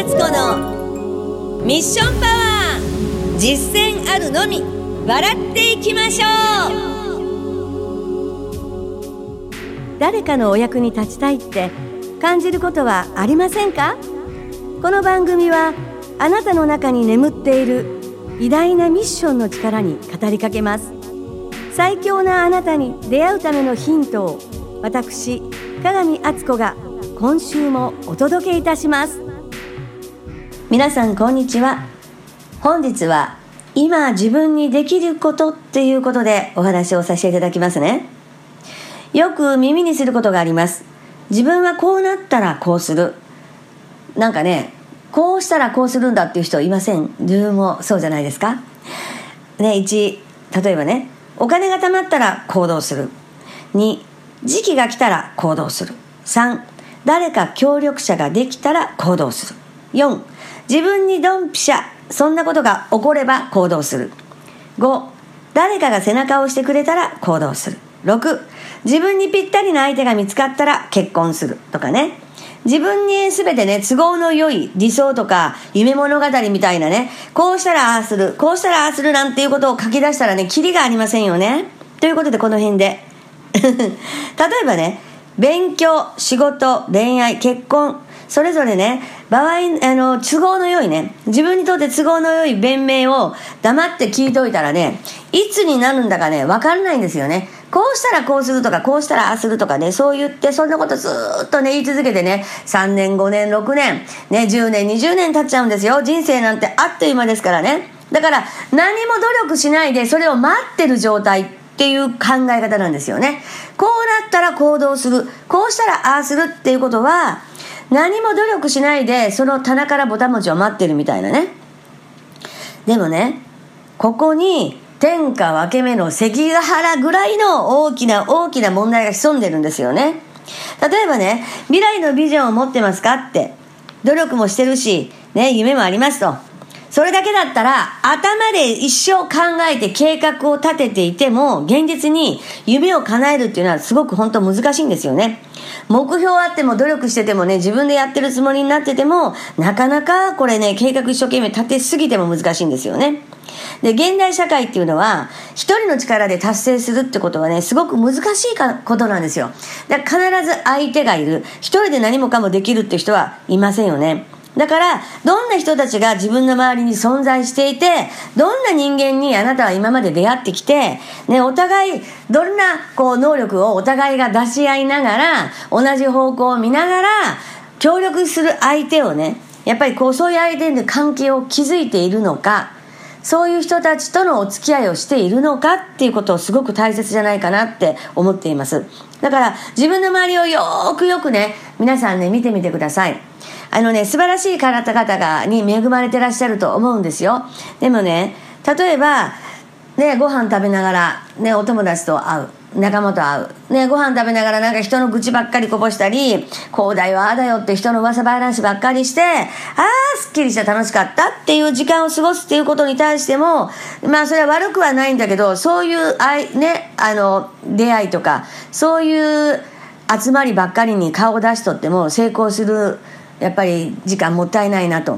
敦子のミッションパワー実践あるのみ笑っていきましょう。誰かのお役に立ちたいって感じることはありませんか？この番組はあなたの中に眠っている偉大なミッションの力に語りかけます。最強なあなたに出会うためのヒントを私鏡敦子が今週もお届けいたします。皆さんこんにちは。本日は今自分にできることっていうことでお話をさせていただきますね。よく耳にすることがあります。自分はこうなったらこうする。なんかねこうしたらこうするんだっていう人いません。自分もそうじゃないですか。ね1例えばねお金が貯まったら行動する。2時期が来たら行動する。3誰か協力者ができたら行動する。4、自分にドンピシャ、そんなことが起これば行動する。5、誰かが背中を押してくれたら行動する。6、自分にぴったりな相手が見つかったら結婚する。とかね。自分に全てね、都合の良い理想とか夢物語みたいなね、こうしたらああする、こうしたらああするなんていうことを書き出したらね、キリがありませんよね。ということでこの辺で。例えばね、勉強、仕事、恋愛、結婚、それぞれね、場合、あの、都合の良いね、自分にとって都合の良い弁明を黙って聞いておいたらね、いつになるんだかね、わかんないんですよね。こうしたらこうするとか、こうしたらああするとかね、そう言って、そんなことずっとね、言い続けてね、3年、5年、6年、ね、10年、20年経っちゃうんですよ。人生なんてあっという間ですからね。だから、何も努力しないで、それを待ってる状態っていう考え方なんですよね。こうなったら行動する。こうしたらああするっていうことは、何も努力しないで、その棚からぼたもちを待ってるみたいなね。でもね、ここに天下分け目の関ヶ原ぐらいの大きな大きな問題が潜んでるんですよね。例えばね、未来のビジョンを持ってますかって、努力もしてるし、ね、夢もありますと。それだけだったら、頭で一生考えて計画を立てていても、現実に夢を叶えるっていうのはすごく本当難しいんですよね。目標あっても努力しててもね、自分でやってるつもりになってても、なかなかこれね、計画一生懸命立てすぎても難しいんですよね。で、現代社会っていうのは、一人の力で達成するってことはね、すごく難しいことなんですよ。だから必ず相手がいる。一人で何もかもできるって人はいませんよね。だから、どんな人たちが自分の周りに存在していて、どんな人間にあなたは今まで出会ってきて、ね、お互い、どんな、こう、能力をお互いが出し合いながら、同じ方向を見ながら、協力する相手をね、やっぱりこう、そういう相手の関係を築いているのか、そういう人たちとのお付き合いをしているのかっていうことをすごく大切じゃないかなって思っています。だから自分の周りをよーくよくね、皆さんね、見てみてください。あのね、素晴らしい方々がに恵まれてらっしゃると思うんですよ。でもね、例えば、ね、ご飯食べながら、ね、お友達と会う。仲間と会う。ね、ご飯食べながらなんか人の愚痴ばっかりこぼしたり、こうだよ、ああだよって人の噂話ばっかりして、ああ、すっきりした楽しかったっていう時間を過ごすっていうことに対しても、まあそれは悪くはないんだけど、そういうあい、ね、あの、出会いとか、そういう集まりばっかりに顔を出しとっても成功するやっぱり時間もったいないなと。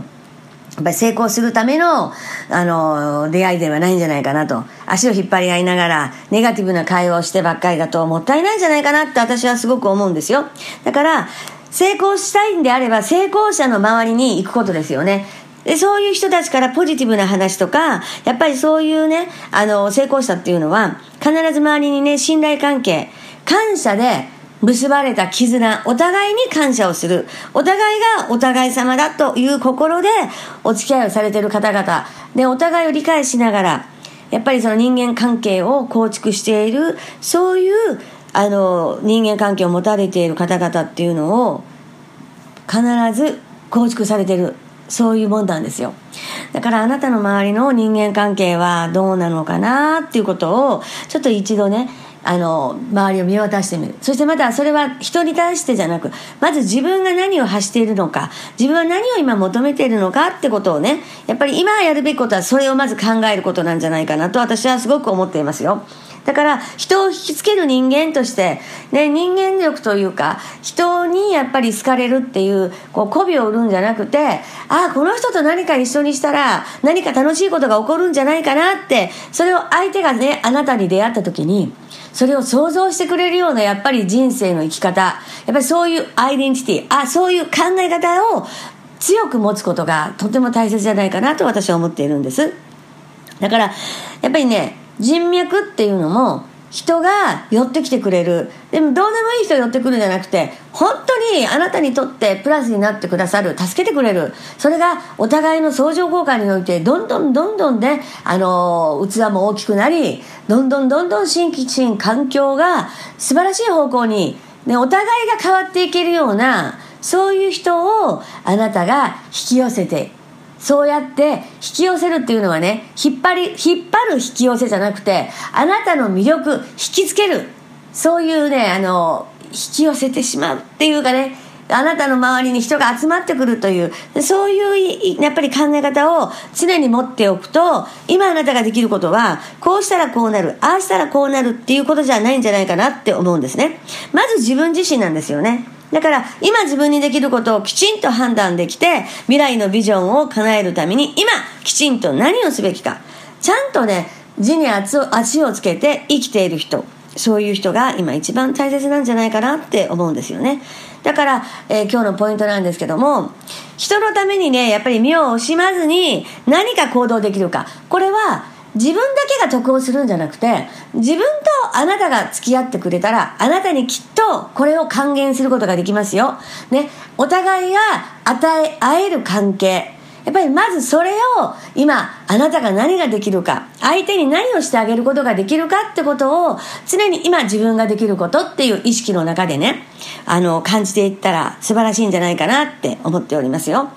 やっぱり成功するための、あの、出会いではないんじゃないかなと。足を引っ張り合いながら、ネガティブな会話をしてばっかりだと、もったいないんじゃないかなって私はすごく思うんですよ。だから、成功したいんであれば、成功者の周りに行くことですよね。で、そういう人たちからポジティブな話とか、やっぱりそういうね、あの、成功者っていうのは、必ず周りにね、信頼関係、感謝で、結ばれた絆、お互いに感謝をする。お互いがお互い様だという心でお付き合いをされている方々。で、お互いを理解しながら、やっぱりその人間関係を構築している、そういう、あの、人間関係を持たれている方々っていうのを、必ず構築されている。そういうもんなんですよ。だからあなたの周りの人間関係はどうなのかなっていうことを、ちょっと一度ね、あの周りを見渡してみる。そしてまたそれは人に対してじゃなくまず自分が何を発しているのか自分は何を今求めているのかってことをねやっぱり今やるべきことはそれをまず考えることなんじゃないかなと私はすごく思っていますよ。だから人を引きつける人間として、ね、人間力というか人にやっぱり好かれるっていうこう媚びを売るんじゃなくてああこの人と何か一緒にしたら何か楽しいことが起こるんじゃないかなってそれを相手がねあなたに出会った時にそれを想像してくれるようなやっぱり人生の生き方やっぱりそういうアイデンティティあそういう考え方を強く持つことがとても大切じゃないかなと私は思っているんです。だからやっぱりね人脈っていうのも人が寄ってきてくれる。でもどうでもいい人寄ってくるんじゃなくて本当にあなたにとってプラスになってくださる助けてくれる。それがお互いの相乗効果においてどんどんどんどんねあの器も大きくなりどんどんどんどん新規新環境が素晴らしい方向に、ね、お互いが変わっていけるようなそういう人をあなたが引き寄せてそうやって引き寄せるっていうのはね引っ張り引っ張る引き寄せじゃなくてあなたの魅力引きつける。そういうねあの引き寄せてしまうっていうかねあなたの周りに人が集まってくるというそういうやっぱり考え方を常に持っておくと今あなたができることはこうしたらこうなるああしたらこうなるっていうことじゃないんじゃないかなって思うんですね。まず自分自身なんですよね。だから今自分にできることをきちんと判断できて未来のビジョンを叶えるために今きちんと何をすべきか。ちゃんとね地に足を足をつけて生きている人。そういう人が今一番大切なんじゃないかなって思うんですよね。だから、えー、今日のポイントなんですけども人のためにねやっぱり身を惜しまずに何か行動できるか。これは自分だけが得をするんじゃなくて自分とあなたが付き合ってくれたらあなたにきっとこれを還元することができますよ。ね、お互いが与え合える関係。やっぱりまずそれを今あなたが何ができるか相手に何をしてあげることができるかってことを常に今自分ができることっていう意識の中でねあの感じていったら素晴らしいんじゃないかなって思っておりますよ。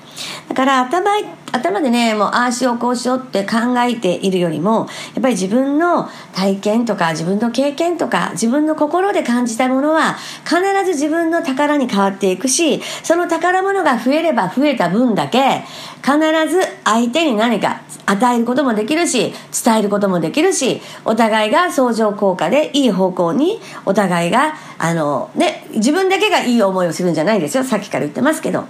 だから頭頭でねもうああしようこうしようって考えているよりもやっぱり自分の体験とか自分の経験とか自分の心で感じたものは必ず自分の宝に変わっていくしその宝物が増えれば増えた分だけ必ず相手に何か与えることもできるし伝えることもできるしお互いが相乗効果でいい方向にお互いがあのね自分だけがいい思いをするんじゃないですよ。さっきから言ってますけど。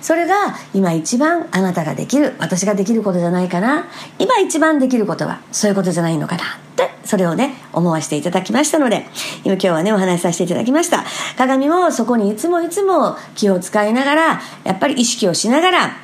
それが今一番あなたができる私ができることじゃないかな今一番できることはそういうことじゃないのかなってそれをね思わせていただきましたので今今日はねお話しさせていただきました。鏡もそこにいつもいつも気を使いながらやっぱり意識をしながら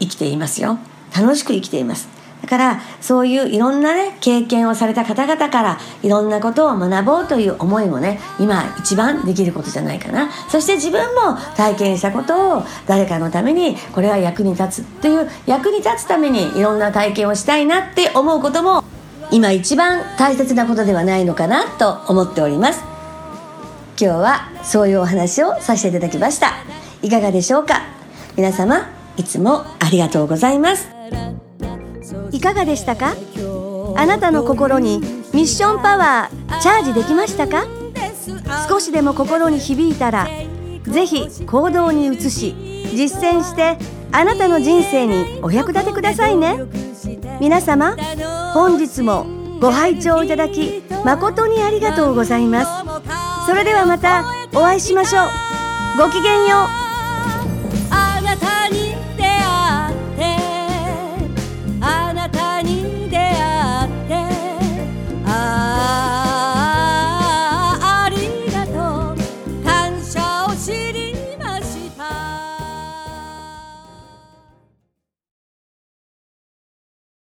生きていますよ。楽しく生きています。だからそういういろんなね経験をされた方々からいろんなことを学ぼうという思いもね今一番できることじゃないかな。そして自分も体験したことを誰かのためにこれは役に立つっていう役に立つためにいろんな体験をしたいなって思うことも今一番大切なことではないのかなと思っております。今日はそういうお話をさせていただきました。いかがでしょうか？皆様いつもありがとうございます。いかがでしたか？あなたの心にミッションパワーチャージできましたか？少しでも心に響いたらぜひ行動に移し実践してあなたの人生にお役立てくださいね。皆様本日もご拝聴いただき誠にありがとうございます。それではまたお会いしましょう。ごきげんよう。